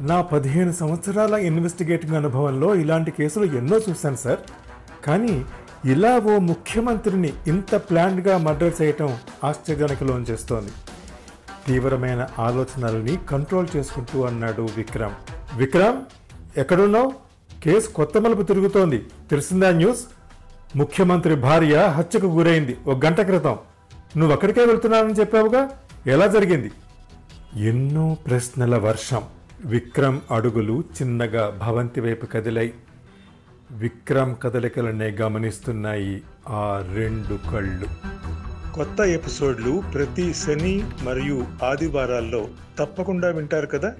నా పదిహేను సంవత్సరాల ఇన్వెస్టిగేటింగ్ అనుభవంలో ఇలాంటి కేసులు ఎన్నో చూశాను సార్. కానీ ఇలా ఓ ముఖ్యమంత్రిని ఇంత ప్లాన్డ్గా మర్డర్ చేయటం ఆశ్చర్యానికి లోన్ చేస్తోంది. తీవ్రమైన ఆలోచనల్ని కంట్రోల్ చేసుకుంటూ అన్నాడు విక్రమ్. విక్రమ్ ఎక్కడున్నావు? కేసు కొత్త మలుపు తిరుగుతోంది. తెలిసిందా న్యూస్? ముఖ్యమంత్రి భార్య హత్యకు గురైంది ఒక గంట క్రితం. నువ్వు అక్కడికే వెళ్తున్నానని చెప్పావుగా? ఎలా జరిగింది? ఎన్నో ప్రశ్నల వర్షం. విక్రమ్ అడుగులు చిన్నగా భవంతి వైపు కదిలాయి. విక్రమ్ కదలికలనే గమనిస్తున్నాయి ఆ రెండు కళ్ళు. కొత్త ఎపిసోడ్లు ప్రతి శని మరియు ఆదివారాల్లో తప్పకుండా వింటారు కదా?